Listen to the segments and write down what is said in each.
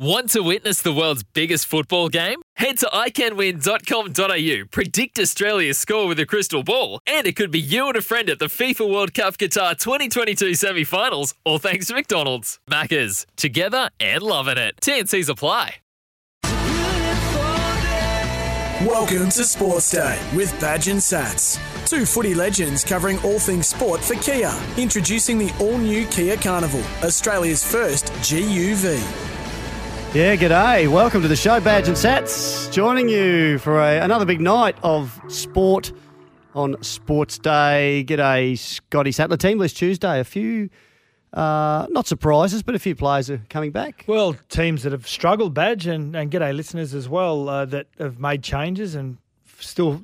Want to witness the world's biggest football game? Head to iCanWin.com.au, predict Australia's score with a crystal ball, and it could be you and a friend at the FIFA World Cup Qatar 2022 semi finals, all thanks to McDonald's. Maccas, together and loving it. TNC's apply. Welcome to Sports Day with Badge and Sats. Two footy legends covering all things sport for Kia. Introducing the all new Kia Carnival, Australia's first GUV. Yeah, g'day. Welcome to the show, Badge and Sats. Joining you for a, another big night of sport on Sports Day. G'day, Scotty Sattler. Teamless Tuesday. A few, uh, not surprises, but a few players are coming back. Well, teams that have struggled, Badge, and, and g'day listeners as well, uh, that have made changes and still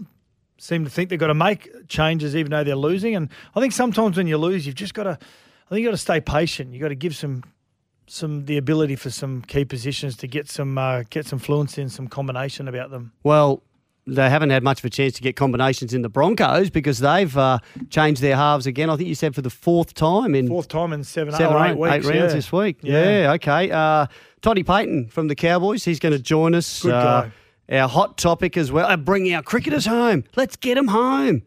seem to think they've got to make changes even though they're losing. And I think sometimes when you lose, you've just got to, I think you've got to stay patient. You've got to give some some the ability for some key positions to get some uh, get some fluency and some combination about them. Well, they haven't had much of a chance to get combinations in the Broncos because they've uh, changed their halves again. I think you said for the fourth time in Fourth time in seven, seven or eight eight, weeks. eight rounds yeah. this week. Yeah. Yeah, okay. Uh, Toddy Payten from the Cowboys, he's going to join us. Good Uh, guy. our hot topic as well. Uh, bring our cricketers home. Let's get them home.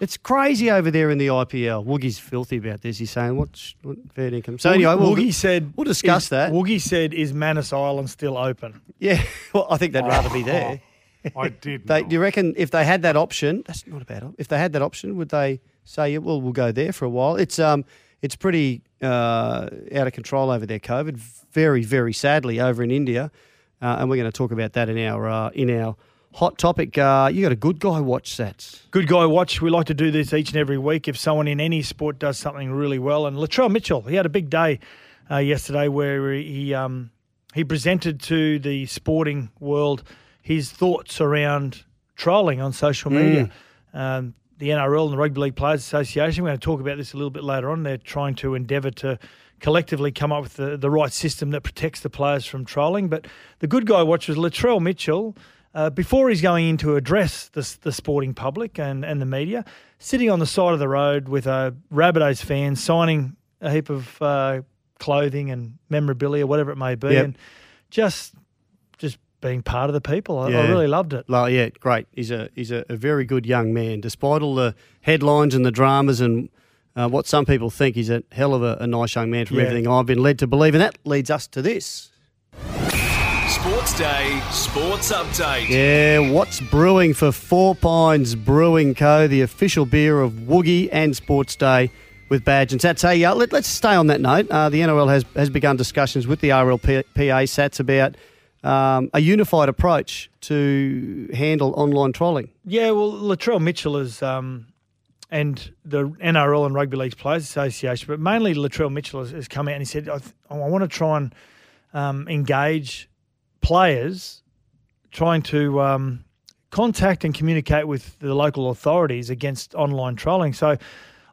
It's crazy over there in the IPL. Woogie's filthy about this. He's saying, what's what fair income? So anyway, we'll, Woogie said we'll discuss is, that. Woogie said, "Is Manus Island still open?" yeah, well, I think they'd rather be there. I did. They, do you reckon if they had that option, that's not a bad option. If they had that option, would they say, yeah, well, we'll go there for a while? It's um, it's pretty uh, out of control over there, COVID. Very, very sadly over in India, uh, and we're going to talk about that in our uh, in our hot topic. Uh, you got a good guy watch sats. Good guy watch. We like to do this each and every week. If someone in any sport does something really well, and Latrell Mitchell, he had a big day uh, yesterday where he um, he presented to the sporting world his thoughts around trolling on social media. Um, the NRL and the Rugby League Players Association. We're going to talk about this a little bit later on. They're trying to endeavour to collectively come up with the, the right system that protects the players from trolling. But the good guy watch was Latrell Mitchell. Uh, before he's going in to address the, the sporting public and, and the media, sitting on the side of the road with a Rabbitohs fan signing a heap of uh, clothing and memorabilia, whatever it may be, Yep. and just just being part of the people. I, I really loved it. Yeah, great. He's a he's a, a very good young man, despite all the headlines and the dramas and. Uh, what some people think he's a hell of a, a nice young man from Yeah. everything I've been led to believe, and that leads us to this. Sports Day, Sports Update. Yeah, what's brewing for Four Pines Brewing Co., the official beer of Woogie and Sports Day with Badge and Sats. Hey, uh, let, us stay on that note. Uh, the NRL has, has begun discussions with the RLPA Sats about um, a unified approach to handle online trolling. Yeah, well, Latrell Mitchell is, um, and the NRL and Rugby League Players Association, but mainly Latrell Mitchell has, has come out and he said, I, th- I want to try and um, engage players trying to um, contact and communicate with the local authorities against online trolling. So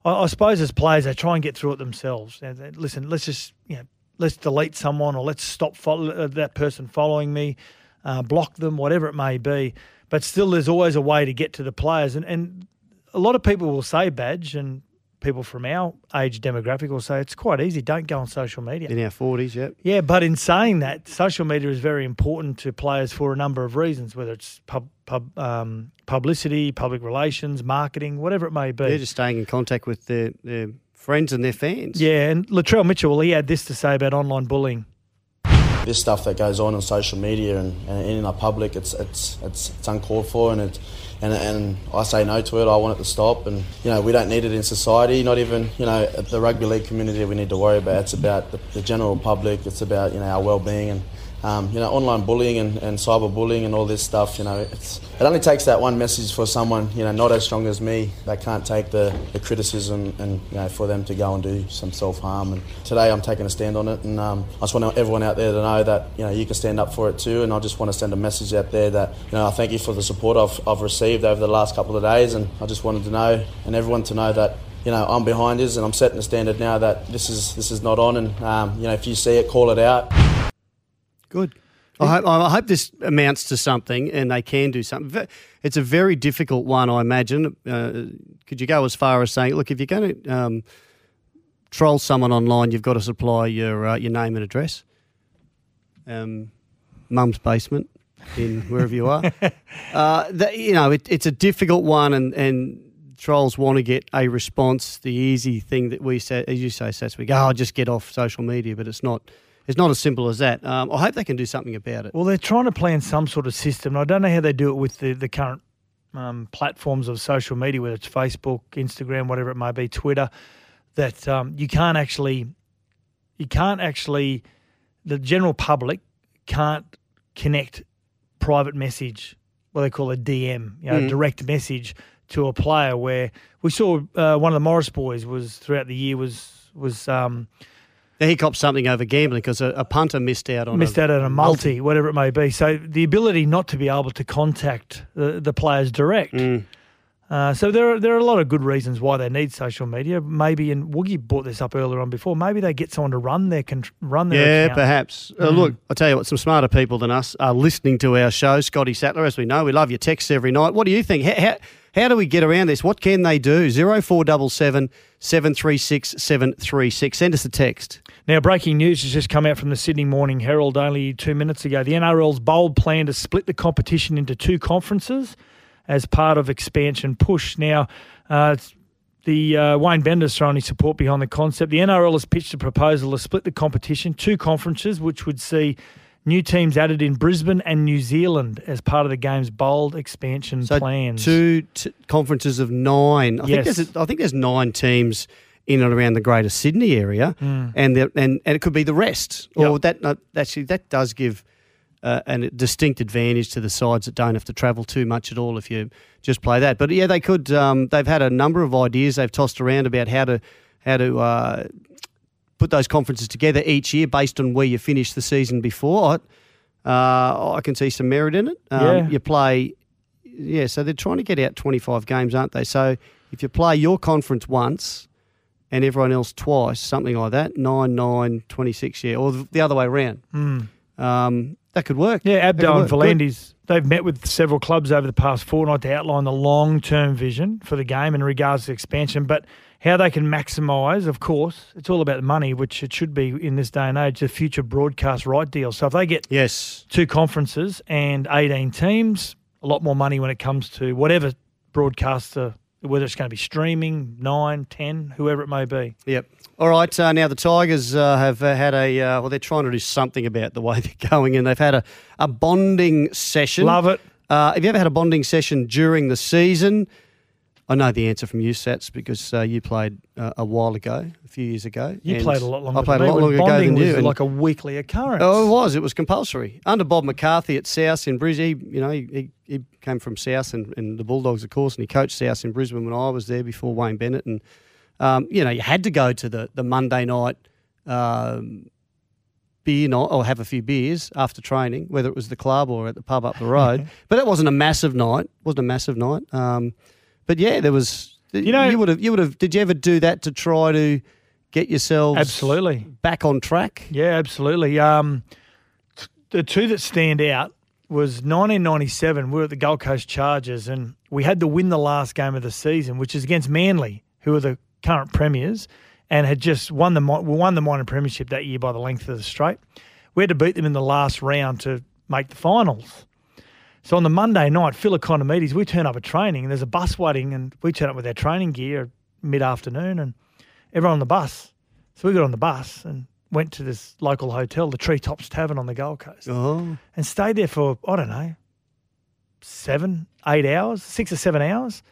I, I suppose as players, they try and get through it themselves. They- listen, let's just, you know, let's delete someone or let's stop follow, uh, that person following me, uh, block them, whatever it may be. But still, there's always a way to get to the players. And, and a lot of people will say, Badge, and people from our age demographic will say, it's quite easy. Don't go on social media. In our 40s, yep. Yeah, but in saying that, social media is very important to players for a number of reasons, whether it's pub, pub, um, publicity, public relations, marketing, whatever it may be. They're just staying in contact with their, their friends and their fans. yeah, and Latrell Mitchell, well, he had this to say about online bullying. This stuff that goes on on social media and, and in our public, it's it's it's, it's uncalled for, and it's and, and I say no to it. I want it to stop, and you know we don't need it in society. Not even you know the rugby league community we need to worry about. It's about the, the general public. It's about you know our well-being and. Um, you know, online bullying and, and cyber bullying and all this stuff, you know, it only takes that one message for someone, you know, not as strong as me, that can't take the, the criticism and, you know, for them to go and do some self-harm. And today I'm taking a stand on it and um, I just want everyone out there to know that, you know, you can stand up for it too and I just want to send a message out there that, you know, I thank you for the support I've, I've received over the last couple of days and I just wanted to know and everyone to know that you know, I'm behind us and I'm setting the standard now that this is this is not on. And um, you know, if you see it, call it out. Good. I hope, I hope this amounts to something and they can do something. It's a very difficult one, I imagine. Uh, could you go as far as saying, look, if you're going to um, troll someone online, you've got to supply your uh, your name and address. Um, mum's basement in wherever you are. uh, that, you know, it, it's a difficult one, and, and trolls want to get a response. The easy thing that we say, as you say, Sats, we go, oh, just get off social media, but it's not. It's not as simple as that. Um, I hope they can do something about it. Well, they're trying to plan some sort of system. I don't know how they do it with the, the current um, platforms of social media, whether it's Facebook, Instagram, whatever it may be, Twitter, that um, you can't actually, you can't actually, the general public can't connect private message, what they call a DM, you know, Mm. direct message to a player. Where we saw uh, one of the Morris boys was throughout the year was was um, He copped something over gambling because a, a punter missed out on missed a, out on a multi, whatever it may be. So the ability not to be able to contact the, the players direct. Mm. Uh, so there are there are a lot of good reasons why they need social media. Maybe, and Woogie brought this up earlier on before. Maybe they get someone to run their run their Yeah, account. perhaps. Uh, Mm. look, I'll tell you what, some smarter people than us are listening to our show. Scotty Sattler, as we know, we love your texts every night. What do you think? How, how, how do we get around this? What can they do? 0477 736 736. Send us a text. Now, breaking news has just come out from the Sydney Morning Herald only two minutes ago. The NRL's bold plan to split the competition into two conferences as part of expansion push. Now, uh, the uh, Wayne Bennett's thrown his support behind the concept. The NRL has pitched a proposal to split the competition, two conferences, which would see new teams added in Brisbane and New Zealand as part of the game's bold expansion So plans. two t- conferences of nine. I, Yes. think there's, I think there's nine teams in and around the Greater Sydney area, Mm. and, the, and and it could be the rest. Or that uh, actually that does give uh, a distinct advantage to the sides that don't have to travel too much at all if you just play that. But yeah, they could. Um, they've had a number of ideas they've tossed around about how to how to. Uh, Put those conferences together each year based on where you finish the season before. I, uh, I can see some merit in it. Um, Yeah. You play yeah, so they're trying to get out 25 games, aren't they? So if you play your conference once and everyone else twice, something like that, 9 9, 26, yeah, or the other way around, Mm. um, that could work. Yeah, Abdo and. V'landys, they've met with several clubs over the past fortnight to outline the long term vision for the game in regards to expansion, but how they can maximise, of course, it's all about the money, which it should be in this day and age, the future broadcast right deal. So if they get Yes. two conferences and 18 teams, a lot more money when it comes to whatever broadcaster, whether it's going to be streaming, 9, 10, whoever it may be. Yep. All right. Uh, now the Tigers uh, have uh, had a uh, well. They're trying to do something about the way they're going, and they've had a, a bonding session. Love it. Uh, have you ever had a bonding session during the season? I know the answer from you, Sats, because uh, you played uh, a while ago, a few years ago. You played a lot longer I played a lot longer ago than you. was like a weekly occurrence. Oh, it was. It was compulsory under Bob McCarthy at South in Brisbane. He, you know, he, he, he came from South and, and the Bulldogs, of course, and he coached South in Brisbane when I was there before Wayne Bennett. And um, you know, you had to go to the the Monday night um, beer night or have a few beers after training, whether it was the club or at the pub up the road. but it wasn't a massive night. It wasn't a massive night. Um, but yeah, there was. You know- you would have. You would have. Did you ever do that to try to get yourselves Absolutely. back on track? Yeah, absolutely. Um, the two that stand out was 1997. We were at the Gold Coast Chargers, and we had to win the last game of the season, which is against Manly, who are the current premiers, and had just won the won the minor premiership that year by the length of the straight. We had to beat them in the last round to make the finals. So on the Monday night, Phil Economidis, we turn up at training, and there's a bus waiting, and we turn up with our training gear mid afternoon, and everyone on the bus. So we got on the bus and went to this local hotel, the Treetops Tavern on the Gold Coast, Oh, and stayed there for, I don't know, seven, eight hours, six or seven hours.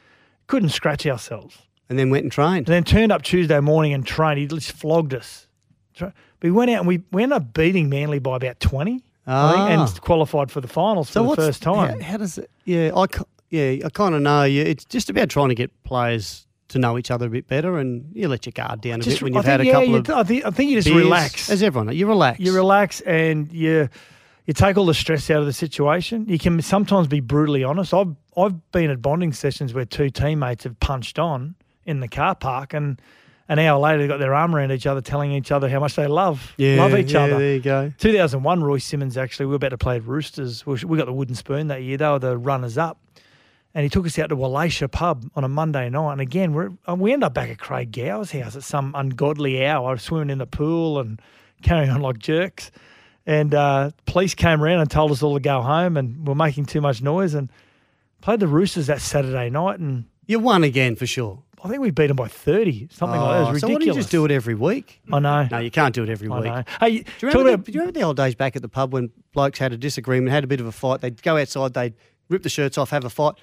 Couldn't scratch ourselves. and then went and trained. And then turned up Tuesday morning and trained. He just flogged us. But we went out and we, we ended up beating Manly by about 20. I think, Ah. and qualified for the finals for the first time. How, how does it? Yeah, I yeah, I kind of know. Yeah, it's just about trying to get players to know each other a bit better, and you let your guard down a Just- bit when you've had a think, yeah, couple you- of. I think, I think you just beers. relax. As everyone, you relax. you relax and you you take all the stress out of the situation. You can sometimes be brutally honest. I've I've been at bonding sessions where two teammates have punched on in the car park and an hour later they got their arm around each other telling each other how much they love yeah, love each yeah, other. There you go. 2001 Royce Simmons actually we were about to play at Roosters. We we got the wooden spoon that year. They were the runners up. And he took us out to Wallacia pub on a Monday night. And again, we're, uh, we end up back at Craig Gower's house at some ungodly hour, swimming in the pool and carrying on like jerks. And uh, police came around and told us all to go home and we're making too much noise and played the Roosters that Saturday night. And You won again for sure. I think we beat them by 30, something like that. It Oh, was ridiculous. So why don't you just do it every week? I know. No, you can't do it every I week. know. Hey, Do you, remember the, do you remember the old days back at the pub when blokes had a disagreement, had a bit of a fight? They'd go outside, they'd rip the shirts off, have a fight,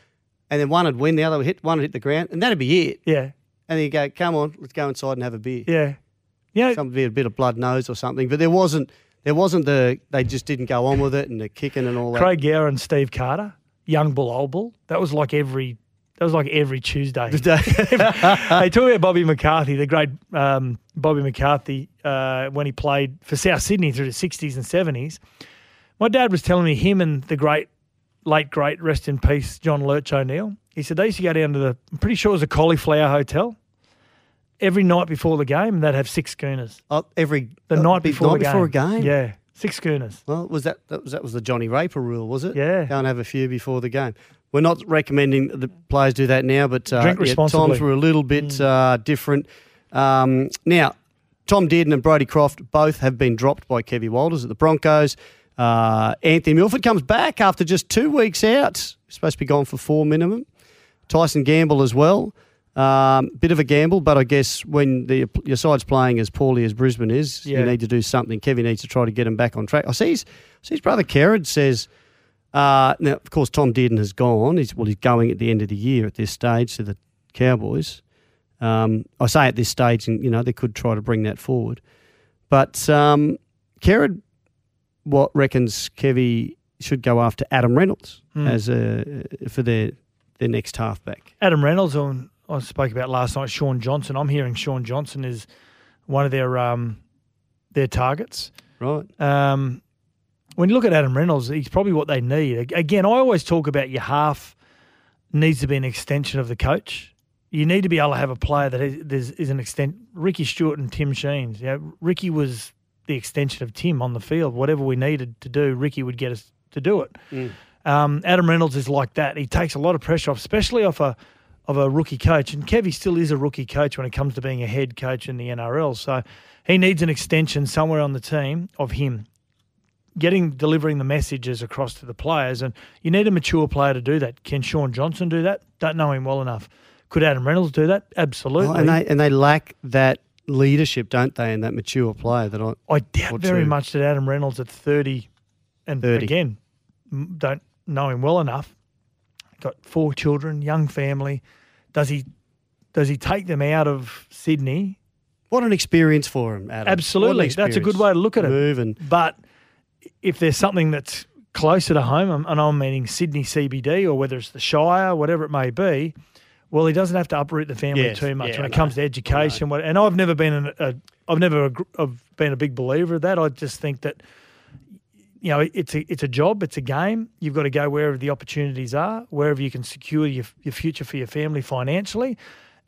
and then one would win, the other would hit, one would hit the ground, and that'd be it. yeah, And then you go, come on, let's go inside and have a beer. yeah. Yeah. know, Some bit, a bit of blood nose or something. But there wasn't, there wasn't the, they just didn't go on with it and the kicking and all that. Craig Gower and Steve Carter, young bull, old bull. That was like every. That was like every Tuesday. hey, talk about Bobby McCarthy, the great um, Bobby McCarthy, uh, when he played for South Sydney through the sixties and seventies. My dad was telling me him and the great, late great, rest in peace, John Lurch O'Neill. He said they used to go down to the. I'm pretty sure it was a cauliflower hotel. Every night before the game, and they'd have six schooners. Oh, every The oh, night before, night the before game. a game. Yeah, six schooners. Well, was that, that was that was the Johnny Raper rule, was it? Yeah. Go and have a few before the game. We're not recommending that the players do that now, but uh, Drink yeah, times were a little bit uh, different. Um, now, Tom Dearden and Brodie Croft both have been dropped by Kevy Walters at the Broncos. Uh, Anthony Milford comes back after just two weeks out. Supposed to be gone for four minimum. Tyson Gamble as well. Um, bit of a gamble, but I guess when the, your side's playing as poorly as Brisbane is, Yeah. you need to do something. Kevin needs to try to get him back on track. I see his, I see his brother Kerrod says, uh, now, of course, Tom Dearden has gone. He's, well, he's going at the end of the year at this stage to the Cowboys. Um, I say at this stage, and you know, they could try to bring that forward. But um, Kerrod, what reckons Kevy should go after Adam Reynolds Hmm. as a, for their, their next halfback. Adam Reynolds, on I spoke about last night. Shaun Johnson. I'm hearing Shaun Johnson is one of their um, their targets. Right. Um, when you look at Adam Reynolds, he's probably what they need. Again, I always talk about your half needs to be an extension of the coach. You need to be able to have a player that is, is, an extent. Ricky Stuart and Tim Sheens. You know, Ricky was the extension of Tim on the field. Whatever we needed to do, Ricky would get us to do it. Um, Adam Reynolds is like that. He takes a lot of pressure off, especially off a of a rookie coach. And Kevy still is a rookie coach when it comes to being a head coach in the NRL. So he needs an extension somewhere on the team of him getting delivering the messages across to the players. And you need a mature player to do that. Can Shaun Johnson do that? Don't know him well enough. Could Adam Reynolds do that? Absolutely. Oh, and they and they lack that leadership, don't they, and that mature player that I I doubt very two. much that Adam Reynolds at 30, and 30. again, don't know him well enough. Got four children, young family. Does he does he take them out of Sydney? What an experience for him, Adam. Absolutely. That's a good way to look at it. Move and But if there's something that's closer to home, and- I'm meaning Sydney CBD or whether it's the Shire, whatever it may be, well, he doesn't have to uproot the family Yes, too much yeah, when it comes to education. What, and I've never been an, a, I've never I've been a big believer of that. I just think that you know it's a it's a job, it's a game. You've got to go wherever the opportunities are, wherever you can secure your your future for your family financially.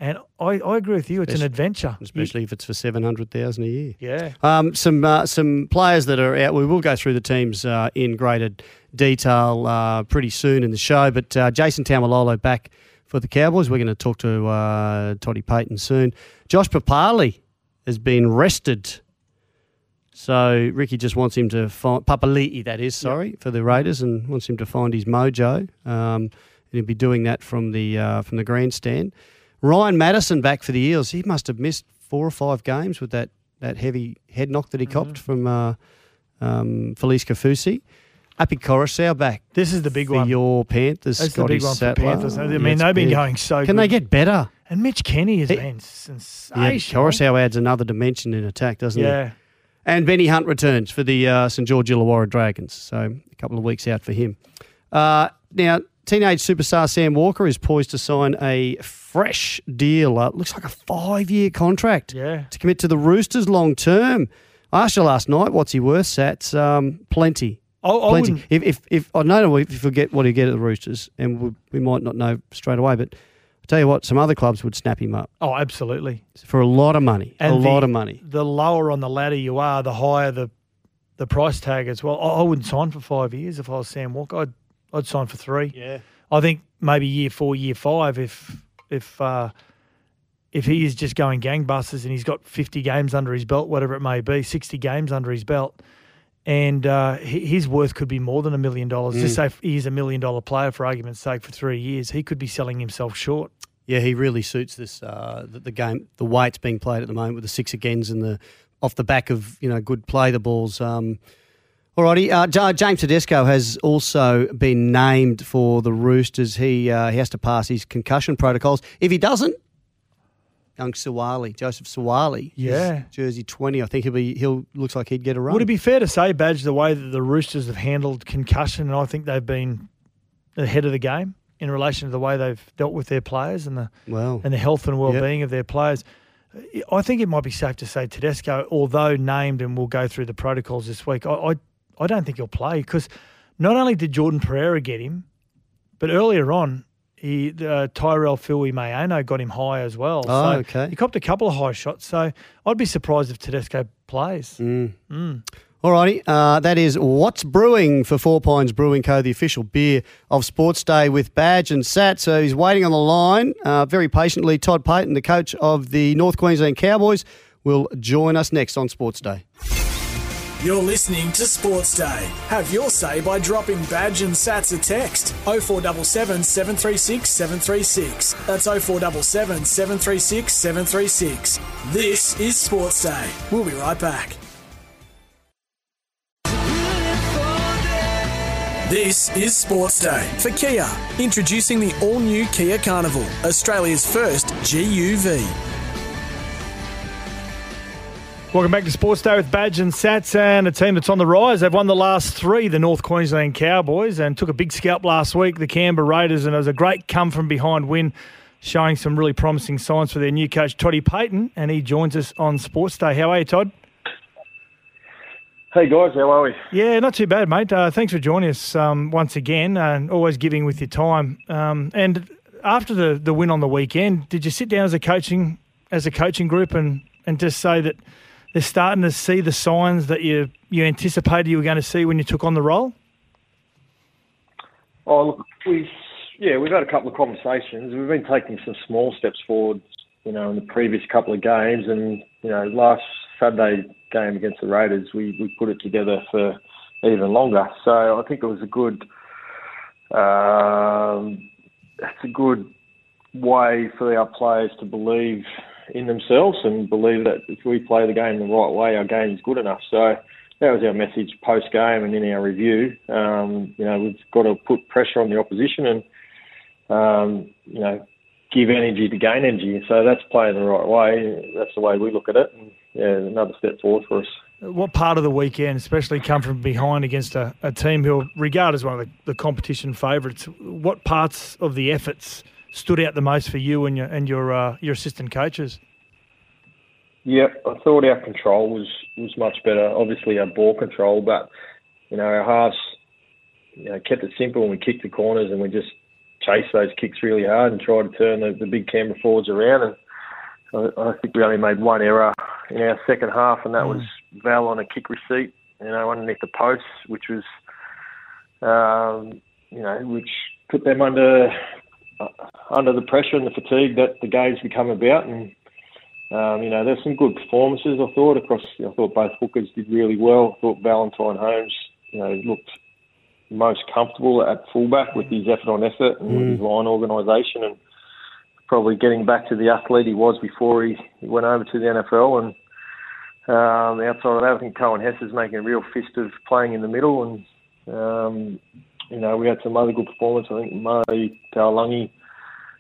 And I, I agree with you. It's an Especially- adventure. You- especially if it's for seven hundred thousand a year. yeah. Um, some uh, some players that are out. We will go through the teams uh, in greater detail uh, pretty soon in the show. But uh, Jason Taumalolo back for the Cowboys. We're going to talk to uh, Toddy Payten soon. Josh Papali has been rested. So Ricky just wants him to find Papali'i, that is, sorry, for the Raiders, and wants him to find his mojo. Um, and he'll be doing that from the uh, from the grandstand. Ryan Matterson back for the Eels. He must have missed four or five games with that, that heavy head knock that he Mm-hmm. copped from uh, um, Felise Kaufusi. Api Koroisau back This is the big for one. your Panthers. That's the Scotty big one for Panthers. I mean, it's they've been big. going so Can good. they get better? And Mitch Kenny has He- been Yeah, sensational. Koroisau adds another dimension in attack, doesn't it? Yeah. And Benny Hunt returns for the uh, St George Illawarra Dragons. So a couple of weeks out for him. Uh, now, teenage superstar Sam Walker is poised to sign a fresh deal. Uh, looks like a five year contract Yeah. to commit to the Roosters long term. I asked you last night, what's he worth, Sats? Um, plenty. I, I Plenty. wouldn't- If, if, if I don't know if you forget what he get at the Roosters, and we, we might not know straight away, but I tell you what, some other clubs would snap him up oh, absolutely. for a lot of money. a the- lot of money. The lower on the ladder you are, the higher the the price tag as well. I, I wouldn't sign for five years if I was Sam Walker. I'd I'd sign for three. Yeah. I think maybe year four, year five, if if uh, if he is just going gangbusters and he's got fifty games under his belt, whatever it may be, sixty games under his belt, and uh, his worth could be more than a million dollars. Just say if he's a million dollar player for argument's sake for three years, he could be selling himself short. Yeah, he really suits this uh, the, the game. The way it's being played at the moment with the six agains and the off the back of you know good play the balls. Um, Alrighty, uh, J- James Tedesco has also been named for the Roosters. He uh, he has to pass his concussion protocols. If he doesn't, young Suaalii, Joseph Suaalii, Yeah. jersey twenty. I think he'll be. He'll looks like he'd get a run. Would it be fair to say, Badge, the way that the Roosters have handled concussion, and I think they've been ahead of the game in relation to the way they've dealt with their players and the well? and the health and well-being of their players. I think it might be safe to say Tedesco, although named and we'll go through the protocols this week, I I, I don't think he'll play because not only did Jordan Pereira get him, but earlier on, he uh, Tyrell Fuimaono got him high as well. Oh, so okay. He copped a couple of high shots. So I'd be surprised if Tedesco plays. Alrighty, uh, that is what's brewing for Four Pines Brewing Co., the official beer of Sports Day with Badge and Sat. So he's waiting on the line uh, very patiently. Todd Payten, the coach of the North Queensland Cowboys, will join us next on Sports Day. You're listening to Sports Day. Have your say by dropping Badge and Sats a text 0477 736 736. That's 0477 736 736. This is Sports Day. We'll be right back. This is Sports Day for Kia. Introducing the all new Kia Carnival, Australia's first GUV. Welcome back to Sports Day with Badge and Sats and a team that's on the rise. They've won the last three, the North Queensland Cowboys, and took a big scalp last week, the Canberra Raiders, and it was a great come from behind win, showing some really promising signs for their new coach, Toddy Payten, and he joins us on Sports Day. How are you, Todd? Hey guys, how are we? Yeah, not too bad, mate. Uh, thanks for joining us um, once again, and always giving with your time. Um, and after the, the win on the weekend, did you sit down as a coaching as a coaching group and, and just say that they're starting to see the signs that you you anticipated you were going to see when you took on the role? Oh, look, we've yeah, we've had a couple of conversations. We've been taking some small steps forward, you know, in the previous couple of games, and you know, last Saturday game against the Raiders, we we put it together for even longer. So I think it was a good, um, it's a good way for our players to believe in themselves and believe that if we play the game the right way, our game is good enough. So that was our message post game and in our review. Um, you know, we've got to put pressure on the opposition and um, you know give energy to gain energy. So that's playing the right way. That's the way we look at it. And, yeah, another step forward for us. What part of the weekend, especially come from behind against a, a team who are regarded as one of the, the competition favourites, what parts of the efforts stood out the most for you and your and your uh, your assistant coaches? Yeah, I thought our control was was much better. Obviously, our ball control, but you know our halves, you know, kept it simple and we kicked the corners and we just chased those kicks really hard and tried to turn the, the big Canberra forwards around. And I, I think we only made one error in our second half, and that was Val on a kick receipt, you know, underneath the post, which was, um, you know, which put them under under the pressure and the fatigue that the game's become about. And um, you know, there's some good performances. I thought across. I thought both hookers did really well. I thought Valentine Holmes, you know, looked most comfortable at fullback with his effort on effort and with his line organisation, and probably getting back to the athlete he was before he, he went over to the NFL. And um, outside of that, I think Coen Hess is making a real fist of playing in the middle, and um, you know, we had some other good performance. I think Murray Taulagi,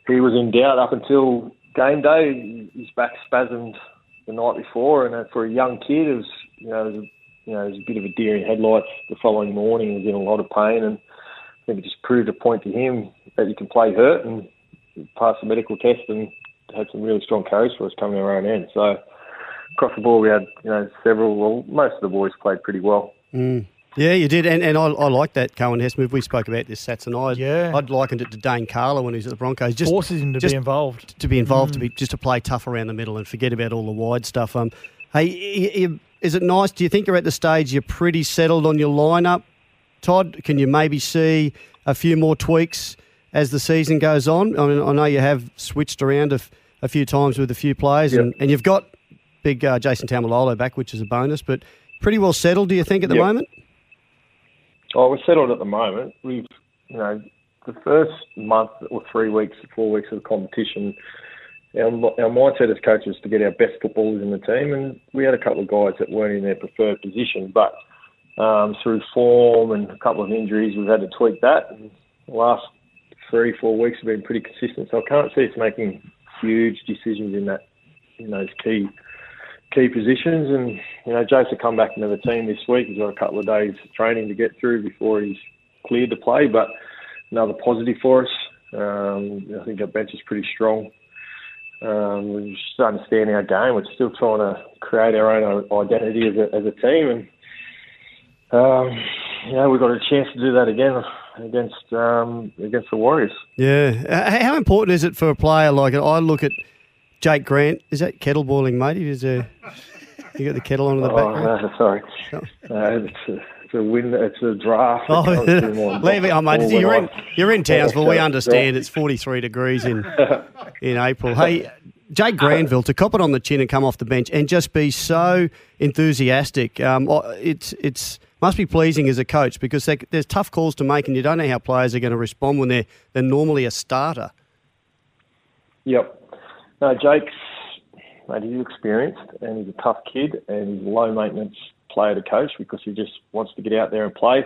he was in doubt up until game day. His back spasmed the night before, and uh, for a young kid, it was you know, there's a, you know, there's a bit of a deer in headlights the following morning. He was in a lot of pain, and I think it just proved a point to him that you can play hurt and pass the medical test and had some really strong carries for us coming our own end. So across the board, we had you know several. Well, most of the boys played pretty well. Mm. Yeah, you did, and, and I, I like that Coen Hess move. We spoke about this Sats and I. Yeah, I'd likened it to Dane Carlaw when he was at the Broncos. Just forces him to just be involved, to be involved, Mm. to be just to play tough around the middle and forget about all the wide stuff. Um, hey, y- y- is it nice? Do you think you're at the stage you're pretty settled on your lineup, Todd? Can you maybe see a few more tweaks as the season goes on? I mean, I know you have switched around a, f- a few times with a few players, and, and you've got big uh, Jason Taumalolo back, which is a bonus, but pretty well settled. Do you think at the Yep. moment? Oh, we're settled at the moment. We've, you know, the first month or three weeks, four weeks of the competition, our, our mindset as coaches to get our best footballers in the team, and we had a couple of guys that weren't in their preferred position, but um, through form and a couple of injuries, we've had to tweak that. And the last three, four weeks have been pretty consistent, so I can't see us making huge decisions in that in those key key positions. And you know, Jace Jason come back into the team this week. He's got a couple of days of training to get through before he's cleared to play. But another positive for us. Um, I think our bench is pretty strong. Um, we're just understanding our game. We're still trying to create our own identity as a, as a team, and um, you know, we've got a chance to do that again against um, against the Warriors. Yeah. How important is it for a player like I look at Jake Grant? Is that kettle boiling, mate? Is there, you got the kettle on in the Oh, background? no, sorry. It's, a, it's a wind. It's a draft. Oh, It comes through my leave it. Oh, mate, you're in, you're in Townsville. We understand it's 43 degrees in in April. Hey, Jake Granville to cop it on the chin and come off the bench and just be so enthusiastic. Um, oh, it's it's must be pleasing as a coach because there- there's tough calls to make and you don't know how players are going to respond when they're they're normally a starter. Yep. No, Jake's mate, he's experienced and he's a tough kid and he's a low maintenance player to coach because he just wants to get out there and play.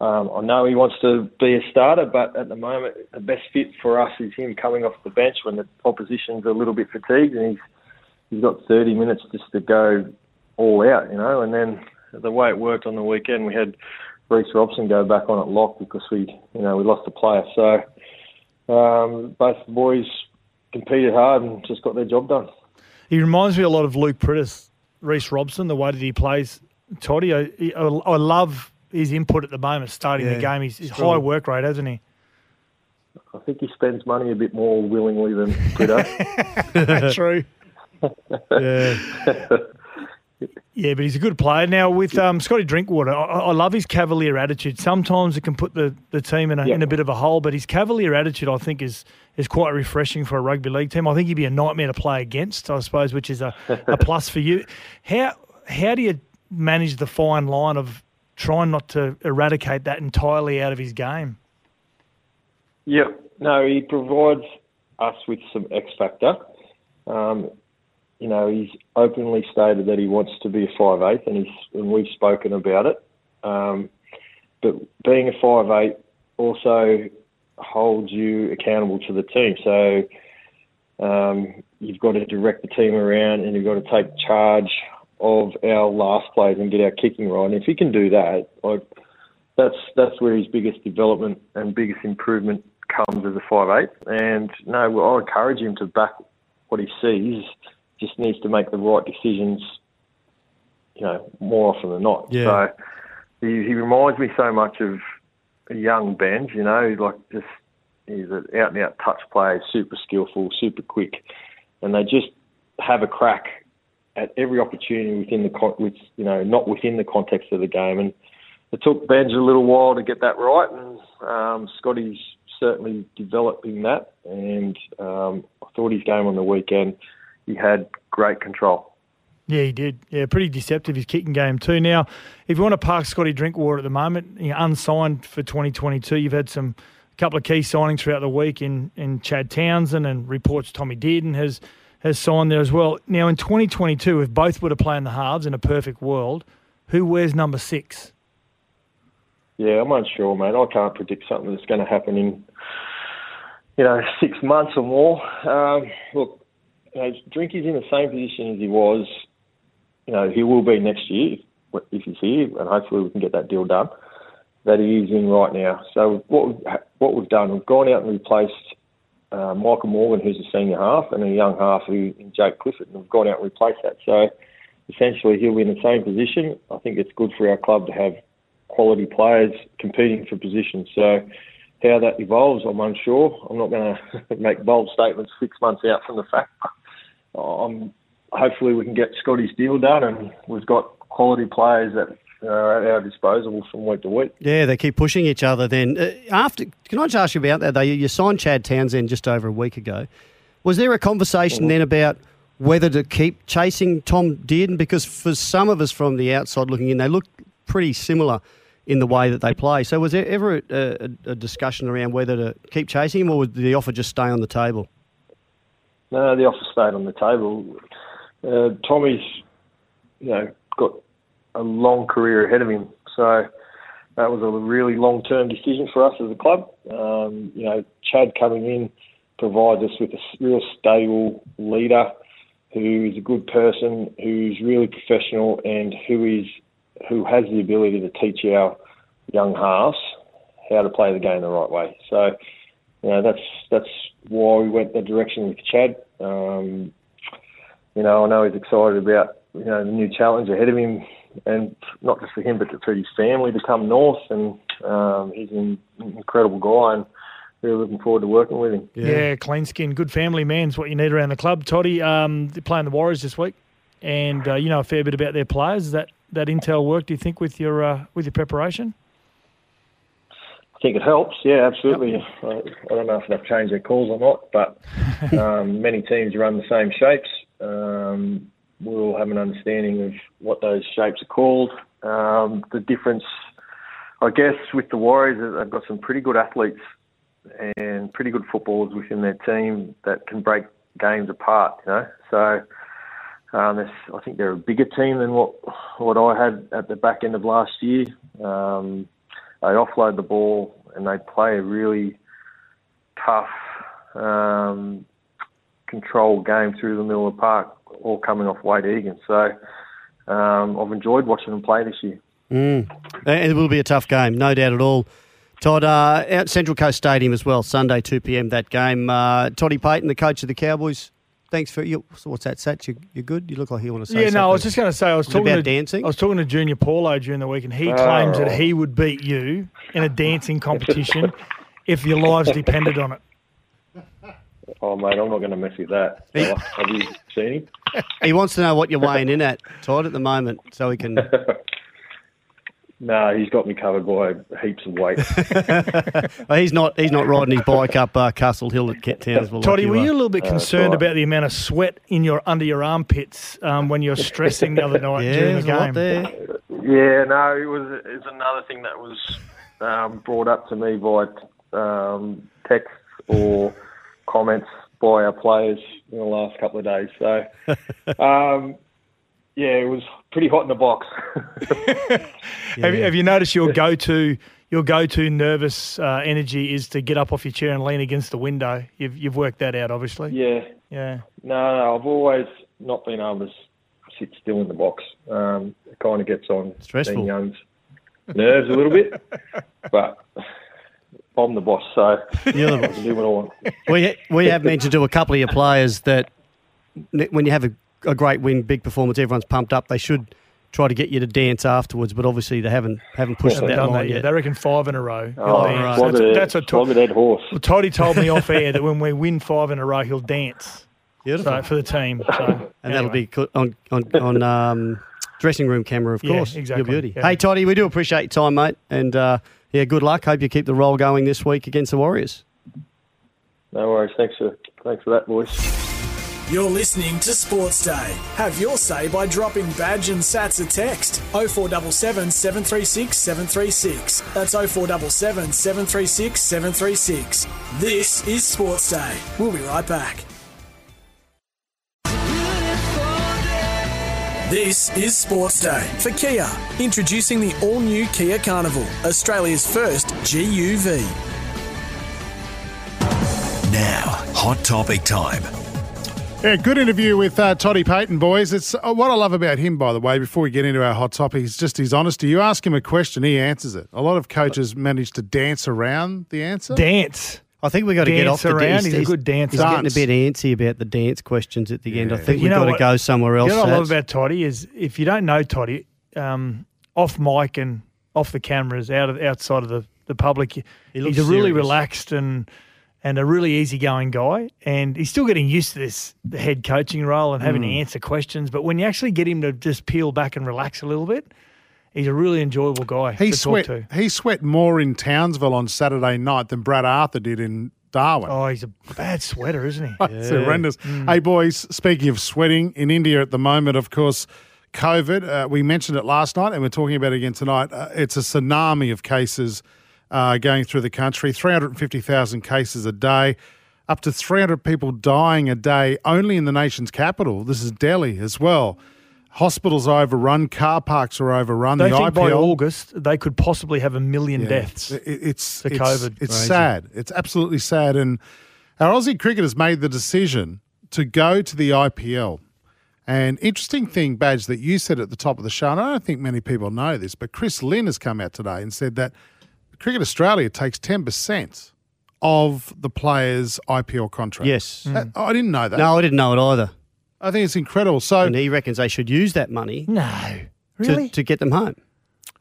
Um, I know he wants to be a starter, but at the moment, the best fit for us is him coming off the bench when the opposition's a little bit fatigued and he's he's got 30 minutes just to go all out, you know. And then the way it worked on the weekend, we had Reece Robson go back on at lock because we, you know, we lost a player. So um, both the boys competed hard and just got their job done. He reminds me a lot of Luke Priddis, Reece Robson, the way that he plays. Toddy, I, I, I love his input at the moment, starting the game. He's, he's high work rate, hasn't he? I think he spends money a bit more willingly than Twitter. True. yeah. Yeah, but he's a good player. Now with um, Scotty Drinkwater, I, I love his cavalier attitude. Sometimes it can put the, the team in a, in a bit of a hole, but his cavalier attitude, I think, is is quite refreshing for a rugby league team. I think he'd be a nightmare to play against, I suppose, which is a, a plus for you. How how do you manage the fine line of trying not to eradicate that entirely out of his game? Yep. No, he provides us with some X factor. Um, you know, he's openly stated that he wants to be a five eight, and he's and we've spoken about it. Um, but being a five eight also holds you accountable to the team. So um, you've got to direct the team around, and you've got to take charge of our last plays and get our kicking right. And if he can do that, like that's that's where his biggest development and biggest improvement comes as a five eight. And no, I'll encourage him to back what he sees. Just needs to make the right decisions, you know, more often than not. Yeah. So he, he reminds me so much of a young Benj. You know, like just he's an out and out touch player, super skillful, super quick, and they just have a crack at every opportunity within the con- with you know not within the context of the game. And it took Benj a little while to get that right, and um, Scotty's certainly developing that. And um, I thought his game on the weekend, he had great control. Yeah, he did. Yeah, pretty deceptive his kicking game too. Now, if you want to park Scotty Drinkwater at the moment, you know, unsigned for 2022, you've had some a couple of key signings throughout the week in, in Chad Townsend and reports Tommy Dearden has has signed there as well. Now, in 2022, if both were to play in the halves in a perfect world, who wears number six? Yeah, I'm unsure, mate. I can't predict something that's going to happen in, you know, six months or more. Um, look, you know, Drinky's in the same position as he was you know, he will be next year if, if he's here, and hopefully we can get that deal done. That he is in right now. So what we've, what we've done, we've gone out and replaced uh, Michael Morgan, who's a senior half, and a young half who in Jake Clifford, and we've gone out and replaced that. So essentially, he'll be in the same position. I think it's good for our club to have quality players competing for positions. So how that evolves, I'm unsure. I'm not going to make bold statements six months out from the fact. I'm hopefully we can get Scotty's deal done, and we've got quality players that are at our disposal from week to week. Yeah, they keep pushing each other. Then uh, after, can I just ask you about that? Though you signed Chad Townsend just over a week ago. Was there a conversation mm-hmm. then about whether to keep chasing Tom Dearden? Because for some of us from the outside looking in, they look pretty similar in the way that they play. So was there ever a, a, a discussion around whether to keep chasing him, or would the offer just stay on the table? No, the offer stayed on the table. Uh, Tommy's, you know, got a long career ahead of him, so that was a really long-term decision for us as a club. Um, you know, Chad coming in provides us with a real stable leader who is a good person, who's really professional, and who is who has the ability to teach our young halves how to play the game the right way. So, you know, that's that's why we went the direction with Chad. Um, you know, I know he's excited about you know the new challenge ahead of him, and not just for him, but for his family to come north. And um, he's an incredible guy, and really looking forward to working with him. Yeah, yeah clean skin, good family man's what you need around the club. Toddy, um, they're playing the Warriors this week, and uh, you know a fair bit about their players. Is that that intel work? Do you think with your uh, with your preparation? I think it helps. Yeah, absolutely. Yep. I, I don't know if they've changed their calls or not, but um, many teams run the same shapes. Um, we'll have an understanding of what those shapes are called. Um, the difference, I guess, with the Warriors is they've got some pretty good athletes and pretty good footballers within their team that can break games apart. You know, so. Um, I think they're a bigger team than what what I had at the back end of last year. Um, they offload the ball and they play a really tough, um, controlled game through the middle of the park, all coming off Wayde Egan. So um, I've enjoyed watching them play this year. Mm. It will be a tough game, no doubt at all. Todd, uh, out Central Coast Stadium as well, Sunday 2 p.m. that game. Uh, Toddy Payten, the coach of the Cowboys, thanks for you. So what's that, Sats? You, you good? You look like you want to say. Yeah, something. no, I was just going to say I was, was talking about to dancing. I was talking to Junior Paulo during the week, and he oh. claims that he would beat you in a dancing competition if your lives depended on it. Oh mate, I'm not going to mess with that. Have you seen him? He wants to know what you're weighing in at, Todd, at the moment, so he can No, he's got me covered by heaps of weight. well, he's not. He's not riding his bike up uh, Castle Hill at Kent Townsville. Toddy, like were you you a little bit uh, concerned about the amount of sweat in your under your armpits um, when you're stressing the other night yeah, during the game? there. Yeah, no, it was. It's another thing that was um, brought up to me by um, texts or comments by our players in the last couple of days. So. Um, yeah, it was pretty hot in the box. yeah. have, you, have you noticed your go to your go to nervous uh, energy is to get up off your chair and lean against the window? You've you've worked that out, obviously. Yeah. Yeah. No, no, I've always not been able to sit still in the box. Um, it kind of gets on Stressful. young's nerves a little bit, but. I'm the boss, so You're the boss. do what I want. We we have mentioned to a couple of your players that when you have a a great win, big performance. Everyone's pumped up. They should try to get you to dance afterwards, but obviously they haven't haven't pushed that line yet. They reckon five in a row. Oh, right. That's, that's a to- that horse. Well, Toddy told me off air that when we win five in a row, he'll dance. Beautiful so, for the team. So, and anyway. that'll be on on, on um, dressing room camera, of course. Yeah, exactly. Your beauty. Yeah. Hey, Toddy, we do appreciate your time, mate, and uh, yeah, good luck. Hope you keep the roll going this week against the Warriors. No worries. Thanks for thanks for that, boys. You're listening to Sports Day. Have your say by dropping Badge and Sats a text 0477 736 736. That's 0477 736 736. This is Sports Day. We'll be right back. This is Sports Day for Kia, introducing the all new Kia Carnival, Australia's first GUV. Now, hot topic time Yeah, good interview with uh, Toddy Payten, boys. It's uh, what I love about him, by the way. Before we get into our hot topic, is just his honesty. You ask him a question, he answers it. A lot of coaches manage to dance around the answer. Dance. I think we've got to get Dance off the dance. He's a good dancer. He's getting a bit antsy about the dance questions at the end. I think You we've know got to go somewhere else. You know what I love about Toddy is if you don't know Toddy, um, off mic and off the cameras, out of outside of the, the public, looks he's a really relaxed and and a really easygoing guy. And he's still getting used to this the head coaching role and having to Mm. answer questions. But when you actually get him to just peel back and relax a little bit, he's a really enjoyable guy He to sweat. talk to. He sweat more in Townsville on Saturday night than Brad Arthur did in Darwin. Oh, he's a bad sweater, isn't he? It's horrendous. Hey, boys, speaking of sweating, in India at the moment, of course, COVID, uh, we mentioned it last night and we're talking about it again tonight. Uh, it's a tsunami of cases uh, going through the country 350,000 cases a day, up to 300 people dying a day only in the nation's capital. This is Delhi as well. Hospitals are overrun, car parks are overrun. They the think by August they could possibly have a million yeah. deaths. It- it's to it's, COVID. It's Crazy. sad. It's absolutely sad. And our Aussie cricketers made the decision to go to the IPL. And interesting thing, Badge, that you said at the top of the show, and I don't think many people know this, but Chris Lynn has come out today and said that Cricket Australia takes 10% of the players' IPL contract. Yes. That- mm. I didn't know that. No, I didn't know it either. I think it's incredible. So And he reckons they should use that money No, to, really. to get them home.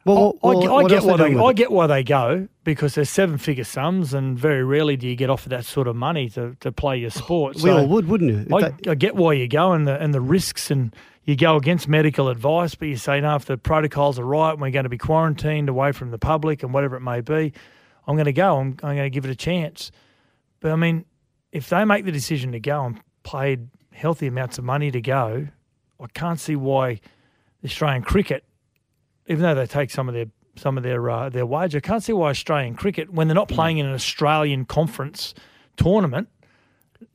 Well, I, well, I what get why they they, doing with I it? get why they go because they're seven figure sums, and very rarely do you get offered that sort of money to, to play your sport. We So all would, wouldn't you? If I, they- I get why you go and the and the risks, and you go against medical advice, but you say no. If the protocols are right, and we're going to be quarantined away from the public and whatever it may be, I'm going to go. I'm, I'm going to give it a chance. But I mean, if they make the decision to go and paid healthy amounts of money to go, I can't see why the Australian cricket, even though they take some of their some of their uh, their wage, I can't see why Australian cricket, when they're not playing in an Australian conference tournament,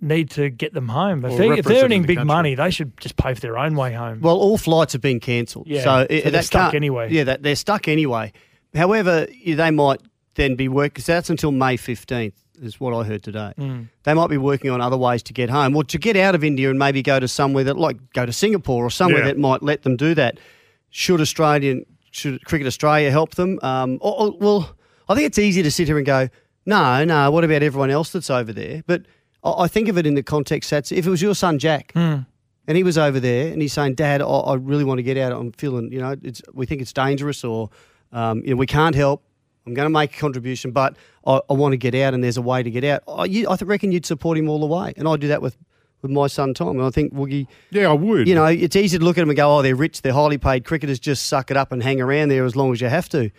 need to get them home. If, they, if they're earning the big country. money, they should just pay for their own way home. Well, all flights have been cancelled. Yeah, so, so they're stuck anyway. Yeah, that, they're stuck anyway. However, they might then be working. So that's until May fifteenth, is what I heard today. Mm. They might be working on other ways to get home, or to get out of India and maybe go to somewhere that, like, go to Singapore or somewhere Yeah. that might let them do that. Should Australian, should Cricket Australia help them? Um, or, or- well, I think it's easy to sit here and go, no, no. What about everyone else that's over there? But I, think of it in the context that's if it was your son Jack Mm. and he was over there and he's saying, Dad, I, I really want to get out. I'm feeling, you know, it's, we think it's dangerous or, um, you know, we can't help. I'm going to make a contribution, but I, I want to get out and there's a way to get out. I, you, I reckon you'd support him all the way. And I'd do that with, with my son Tom. And I think, Woogie, yeah, I would. you know, it's easy to look at them and go, oh, they're rich, they're highly paid cricketers, just suck it up and hang around there as long as you have to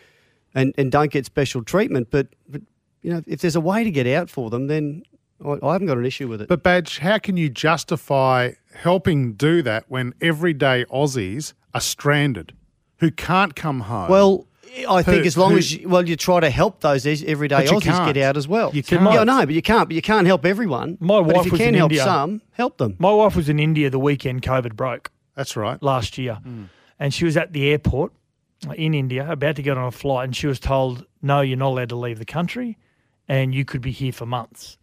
and, and don't get special treatment. But, but, you know, if there's a way to get out for them, then I, I haven't got an issue with it. But Badge, how can you justify helping do that when everyday Aussies are stranded, who can't come home? Well, I think Who- as long who- as you, well, you try to help those everyday Aussies can't. get out as well. You can't. I know, but you can't. But you can't help everyone. My but wife if you was can in help India. some, help them. My wife was in India the weekend COVID broke that's right. last year, Hmm. and she was at the airport in India about to get on a flight, and she was told, "No, you're not allowed to leave the country, and you could be here for months."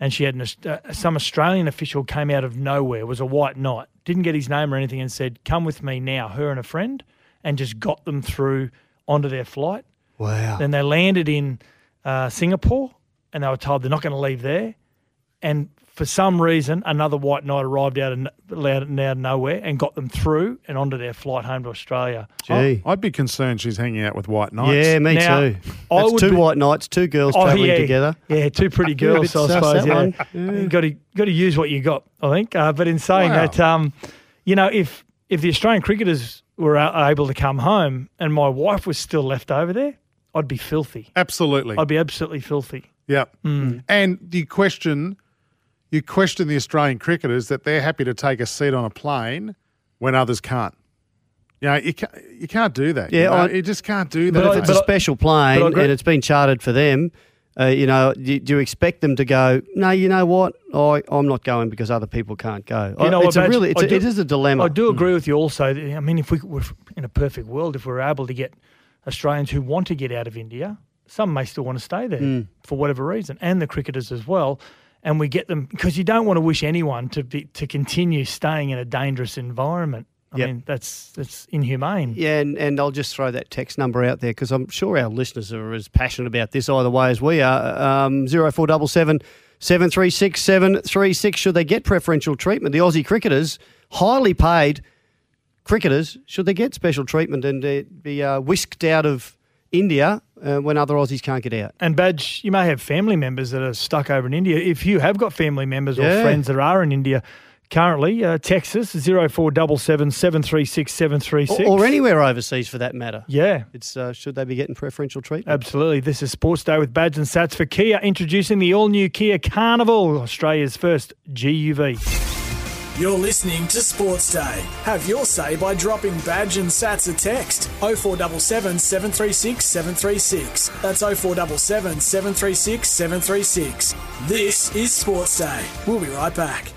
And she had an, uh, some Australian official came out of nowhere, was a white knight, didn't get his name or anything, and said, "Come with me now, her and a friend," and just got them through onto their flight. Wow. Then they landed in uh, Singapore, and they were told they're not going to leave there. And for some reason, another white knight arrived out of, n- out of nowhere and got them through and onto their flight home to Australia. Gee. I'd be concerned she's hanging out with white knights. Yeah, me Now, too. I That's two be- white knights, two girls Oh, travelling yeah. together. Yeah, two pretty girls, bit I suppose. that Yeah. You got to got to use what you got, I think. Uh, but in saying Wow. that, um, you know, if if the Australian cricketers were able to come home and my wife was still left over there, I'd be filthy. Absolutely. I'd be absolutely filthy. Yeah. Mm. And the question you question the Australian cricketers that they're happy to take a seat on a plane when others can't. You know, you can't, you can't do that. Yeah, you, know? I- you just can't do that. But if it's a special plane and it's been chartered for them, uh, you know, do, do you expect them to go? No, you know what? I, I'm not going because other people can't go. You I- know it's a really, it's I a, do- it is a dilemma. I do agree with you also. I mean, if we were in a perfect world, if we were able to get Australians who want to get out of India, some may still want to stay there Mm. for whatever reason, and the cricketers as well. And we get them because you don't want to wish anyone to be to continue staying in a dangerous environment. I Yep. mean, that's that's inhumane. Yeah, and, and I'll just throw that text number out there because I'm sure our listeners are as passionate about this either way as we are. Um, 0477 736 736. Should they get preferential treatment? The Aussie cricketers, highly paid cricketers, should they get special treatment and uh, be uh, whisked out of India uh, when other Aussies can't get out? And Badge, you may have family members that are stuck over in India. If you have got family members or friends that are in India currently, uh, Texas 0477 736 736. Or, or anywhere overseas for that matter. Yeah. It's uh, Should they be getting preferential treatment? Absolutely. This is Sports Day with Badge and Sats for Kia, introducing the all new Kia Carnival, Australia's first GUV. You're listening to Sports Day. Have your say by dropping Badge and Sats a text 0477 736 736. That's 0477 736 736. This is Sports Day. We'll be right back.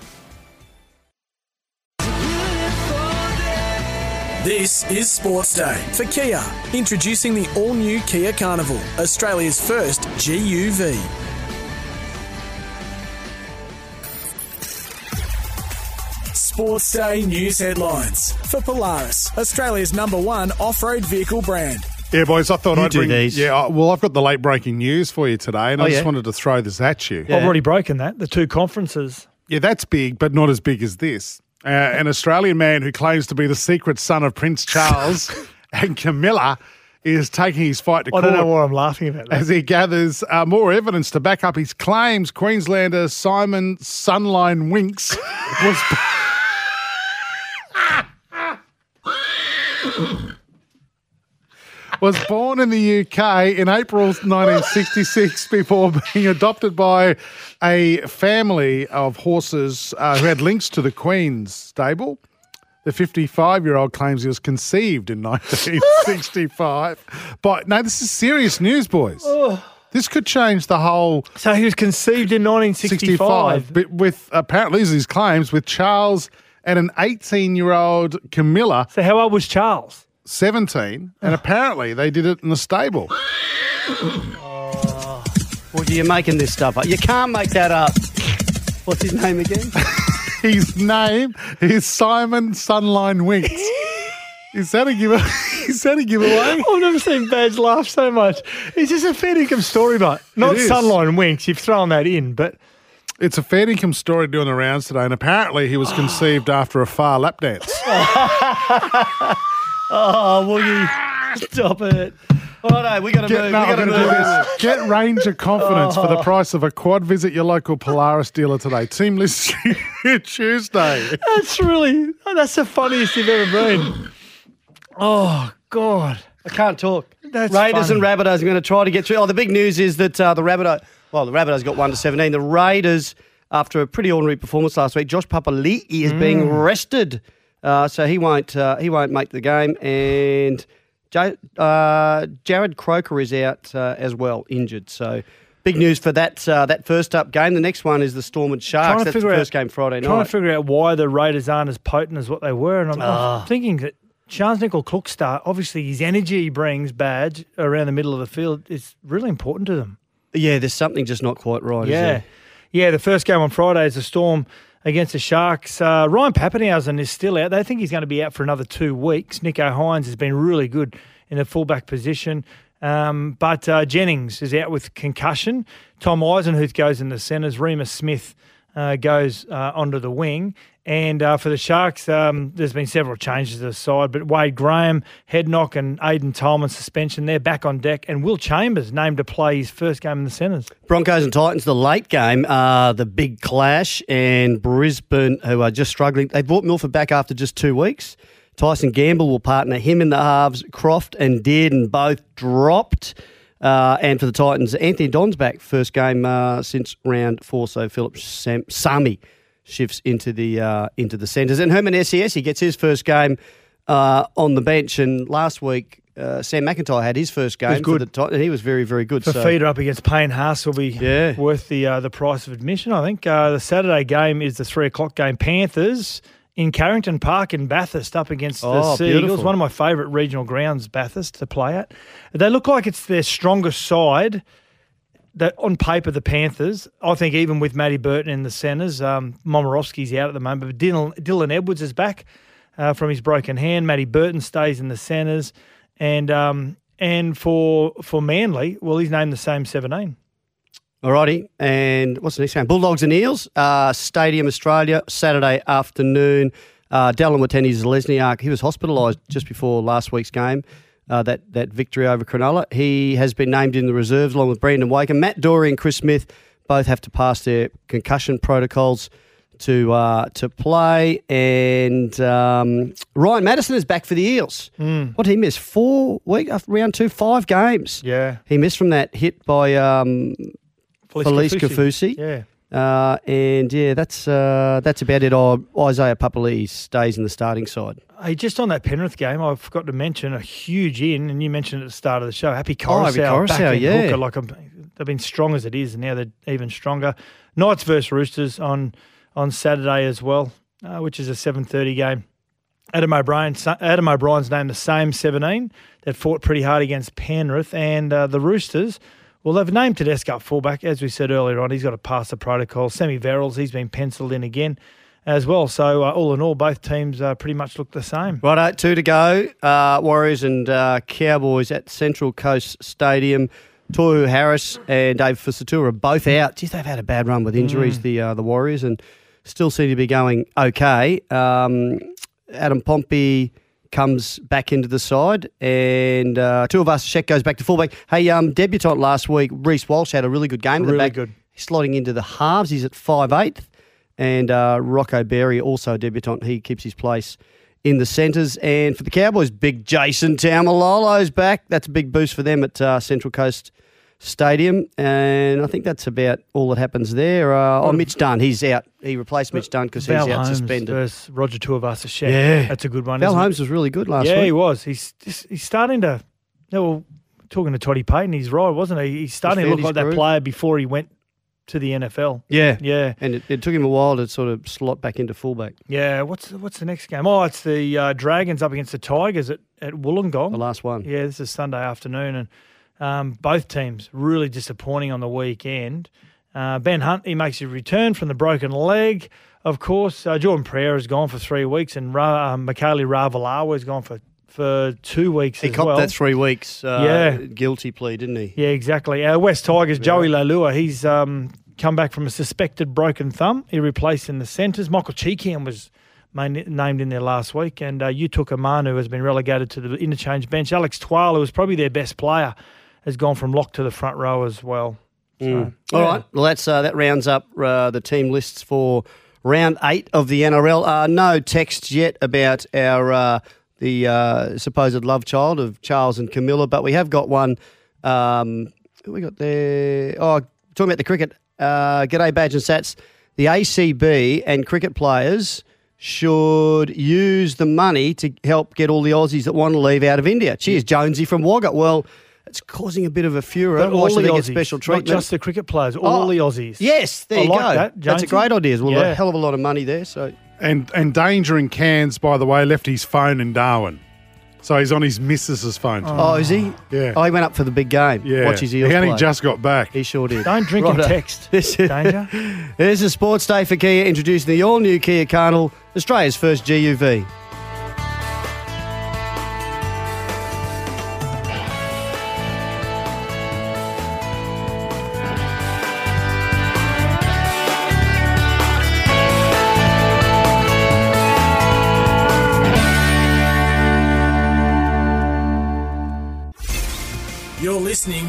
This is Sports Day for Kia, introducing the all new Kia Carnival, Australia's first GUV. Sports Day news headlines for Polaris, Australia's number one off-road vehicle brand. Yeah, boys, I thought You I'd do bring these. Yeah, well, I've got the late breaking news for you today, and Oh, I just yeah? wanted to throw this at you. Yeah. I've already broken that. The two conferences. Yeah, that's big, but not as big as this. Uh, an Australian man who claims to be the secret son of Prince Charles and Camilla is taking his fight to I court don't know why I'm laughing about that. as he gathers uh, more evidence to back up his claims. Queenslander Simon Sunline Winks was. Was born in the UK in April 1966 before being adopted by a family of horses uh, who had links to the Queen's stable. The 55 year old claims he was conceived in 1965. but no, this is serious news, boys. This could change the whole So he was conceived in 1965. 65. But with apparently, these are his claims, with Charles and an 18 year old Camilla, So how old was Charles? 17, and apparently they did it in the stable. Oh, well, you're making this stuff up. You can't make that up. What's his name again? His name is Simon Sunline Winks. Is that a give? Is that a giveaway? I've never seen Badge laugh so much. It's just a fair income story, mate. Not Sunline Winks. You've thrown that in, but It's a fair income story doing the rounds today, and apparently he was conceived after a Phar Lap dance. Oh, will you stop it? Righto, we got to Get, move. no, we got I'm to move. do this. Get Ranger Confidence for the price of a quad. Visit your local Polaris dealer today. Team list Tuesday. that's really that's the funniest you've ever been. Oh God. I can't talk. That's Raiders funny. and Rabbitohs are going to try to get through. Oh, the big news is that uh, the Rabbitohs, well, the Rabbitohs got 1 to 17. The Raiders, after a pretty ordinary performance last week, Josh Papali'i is being Mm. rested. Uh, so he won't uh, he won't make the game. And Ja- uh, Jarrod Croker is out uh, as well, injured. So big news for that uh, that first up game. The next one is the Storm and Sharks. Trying That's the figure out- first game Friday Trying night. to figure out why the Raiders aren't as potent as what they were, and I'm, Ah. I'm thinking that Charnze Nicoll-Klokstad, obviously his energy he brings badge around the middle of the field is really important to them. Yeah, there's something just not quite right. is Yeah. there? Yeah, the first game on Friday is the Storm against the Sharks. Uh, Ryan Papenhuyzen is still out. They think he's going to be out for another two weeks. Nicho Hynes has been really good in the fullback position. Um, but uh, Jennings is out with concussion. Tom Eisenhuth goes in the centres. Reimis Smith uh, goes uh, onto the wing. And uh, for the Sharks, um, there's been several changes to the side, but Wade Graham, head knock, and Aiden Tolman suspension, they're back on deck. And Will Chambers named to play his first game in the centres. Broncos and Titans, the late game, uh, the big clash, and Brisbane, who are just struggling. They brought Milford back after just two weeks. Tyson Gamble will partner him in the halves. Croft and Dearden both dropped. Uh, and for the Titans, Anthony Don's back, first game uh, since round four. So Philip Sam- Sami shifts into the uh, into the centres. And Herman Ese'ese, he gets his first game uh, on the bench. And last week, uh, Sam McIntyre had his first game good. the Titans, and he was very, very good. The so. feeder up against Payne Haas will be Yeah. worth the uh, the price of admission. I think uh, the Saturday game is the three o'clock game. Panthers in Carrington Park in Bathurst up against the Oh, Sea Eagles. One of my favourite regional grounds, Bathurst, to play at. They look like it's their strongest side. That on paper the Panthers, I think even with Matty Burton in the centres, um, Momirovski's out at the moment, but Dylan, Dylan Edwards is back uh, from his broken hand. Matty Burton stays in the centres, and um, and for for Manly, well, he's named the same seventeen. Alrighty, and what's the next game? Bulldogs and Eels, uh, Stadium Australia, Saturday afternoon. Uh, Dallin Watene Lesniak, he was hospitalised just before last week's game, uh, that, that victory over Cronulla. He has been named in the reserves along with Brandon Wakeham. Matt Doorey and Chris Smith both have to pass their concussion protocols to uh, to play. And um, Ryan Matterson is back for the Eels. Mm. What did he miss? Four week round two, five games. Yeah. He missed from that hit by um, Felise Felise. Kaufusi. Yeah. Uh, and yeah, that's uh, that's about it. Oh, Isaiah Papali'i stays in the starting side. Hey, just on that Penrith game, I forgot to mention a huge in, and you mentioned at the start of the show, Api Oh, Koroisau, back Koroisau, yeah. hooker. Like um, they've been strong as it is, and now they're even stronger. Knights versus Roosters on on Saturday as well, uh, which is a seven thirty game. Adam O'Brien, Adam O'Brien's named the same seventeen that fought pretty hard against Penrith, and uh, the Roosters. Well, they've named Tedesco fullback, as we said earlier on. He's got to pass the protocol. Semi Verrills, he's been penciled in again as well. So, uh, all in all, both teams uh, pretty much look the same. Righto, two to go. Uh, Warriors and uh, Cowboys at Central Coast Stadium. Tohu Harris and Dave Fusitu'a are both out. Geez, they've had a bad run with injuries, Mm. the uh, the Warriors, and still seem to be going okay. Um, Adam Pompey comes back into the side, and uh, Tuivasa. Sheck goes back to fullback. Hey, um, debutant last week, Reece Walsh had a really good game. Really back. good. Slotting into the halves. He's at five eighth, and uh, Rocco Berry also a debutant. He keeps his place in the centres. And for the Cowboys, big Jason Taumalolo's back. That's a big boost for them at uh, Central Coast Stadium. And I think that's about all that happens there. Uh, oh, Mitch Dunn, he's out. He replaced Mitch Dunn because he's out Holmes suspended. versus Roger Tuivasa-Sheck. Yeah. that's a good one. Val isn't it? Holmes was really good last yeah, week. Yeah, he was. He's just, he's starting to. Yeah, well, talking to Toddy Payten, he's right, wasn't he? He's starting to look like that player before he went to the NFL. Yeah. Yeah. And it, it took him a while to sort of slot back into fullback. Yeah, what's what's the next game? Oh, it's the uh, Dragons up against the Tigers at, at Wollongong. The last one. Yeah, this is Sunday afternoon, and um, both teams really disappointing on the weekend. Uh, ben Hunt, he makes his return from the broken leg. Of course, uh, Jordan Pryor has gone for three weeks, and Ra- uh, Mikaele Ravalawa has gone for, for two weeks He copped well. that three weeks uh, Yeah. guilty plea, didn't he? Yeah, exactly. Uh, West Tigers, Joey Leilua, he's um, come back from a suspected broken thumb. He replaced in the centres. Michael Chee-Kam was main, named in there last week, and uh, Yutuk Amanu has been relegated to the interchange bench. Alex Twal, who was probably their best player, has gone from lock to the front row as well. So, Mm. All right. Well, that's uh, that rounds up uh, the team lists for round eight of the NRL. Uh, no texts yet about our uh, the uh, supposed love child of Charles and Camilla, but we have got one. Um, who we got there? Oh, talking about the cricket. Uh, G'day, Badge and Sats. The ACB and cricket players should use the money to help get all the Aussies that want to leave out of India. Cheers, Jonesy from Wagga. Well, it's causing a bit of a furor. But all the they get Aussies, special not just the cricket players, all Oh, the Aussies. Yes, there I you like go. that, That's a great idea. Well, Yeah. a hell of a lot of money there. So And and Danger in Cairns, by the way, left his phone in Darwin. So he's on his missus's phone. Oh, is he? Yeah. Oh, he went up for the big game. Yeah. Watch his ear. He only play. just got back. He sure did. Don't drink and text. This is, Danger. this is Sports Day for Kia, introducing the all-new Kia Carnival, Australia's first GUV.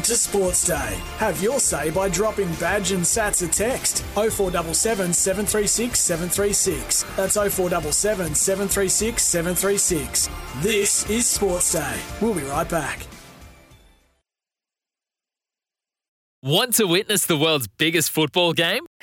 To Sports Day. Have your say by dropping Badge and Sats a text 0477 736 736. That's 0477 736 736. This is Sports Day. We'll be right back. Want to witness the world's biggest football game?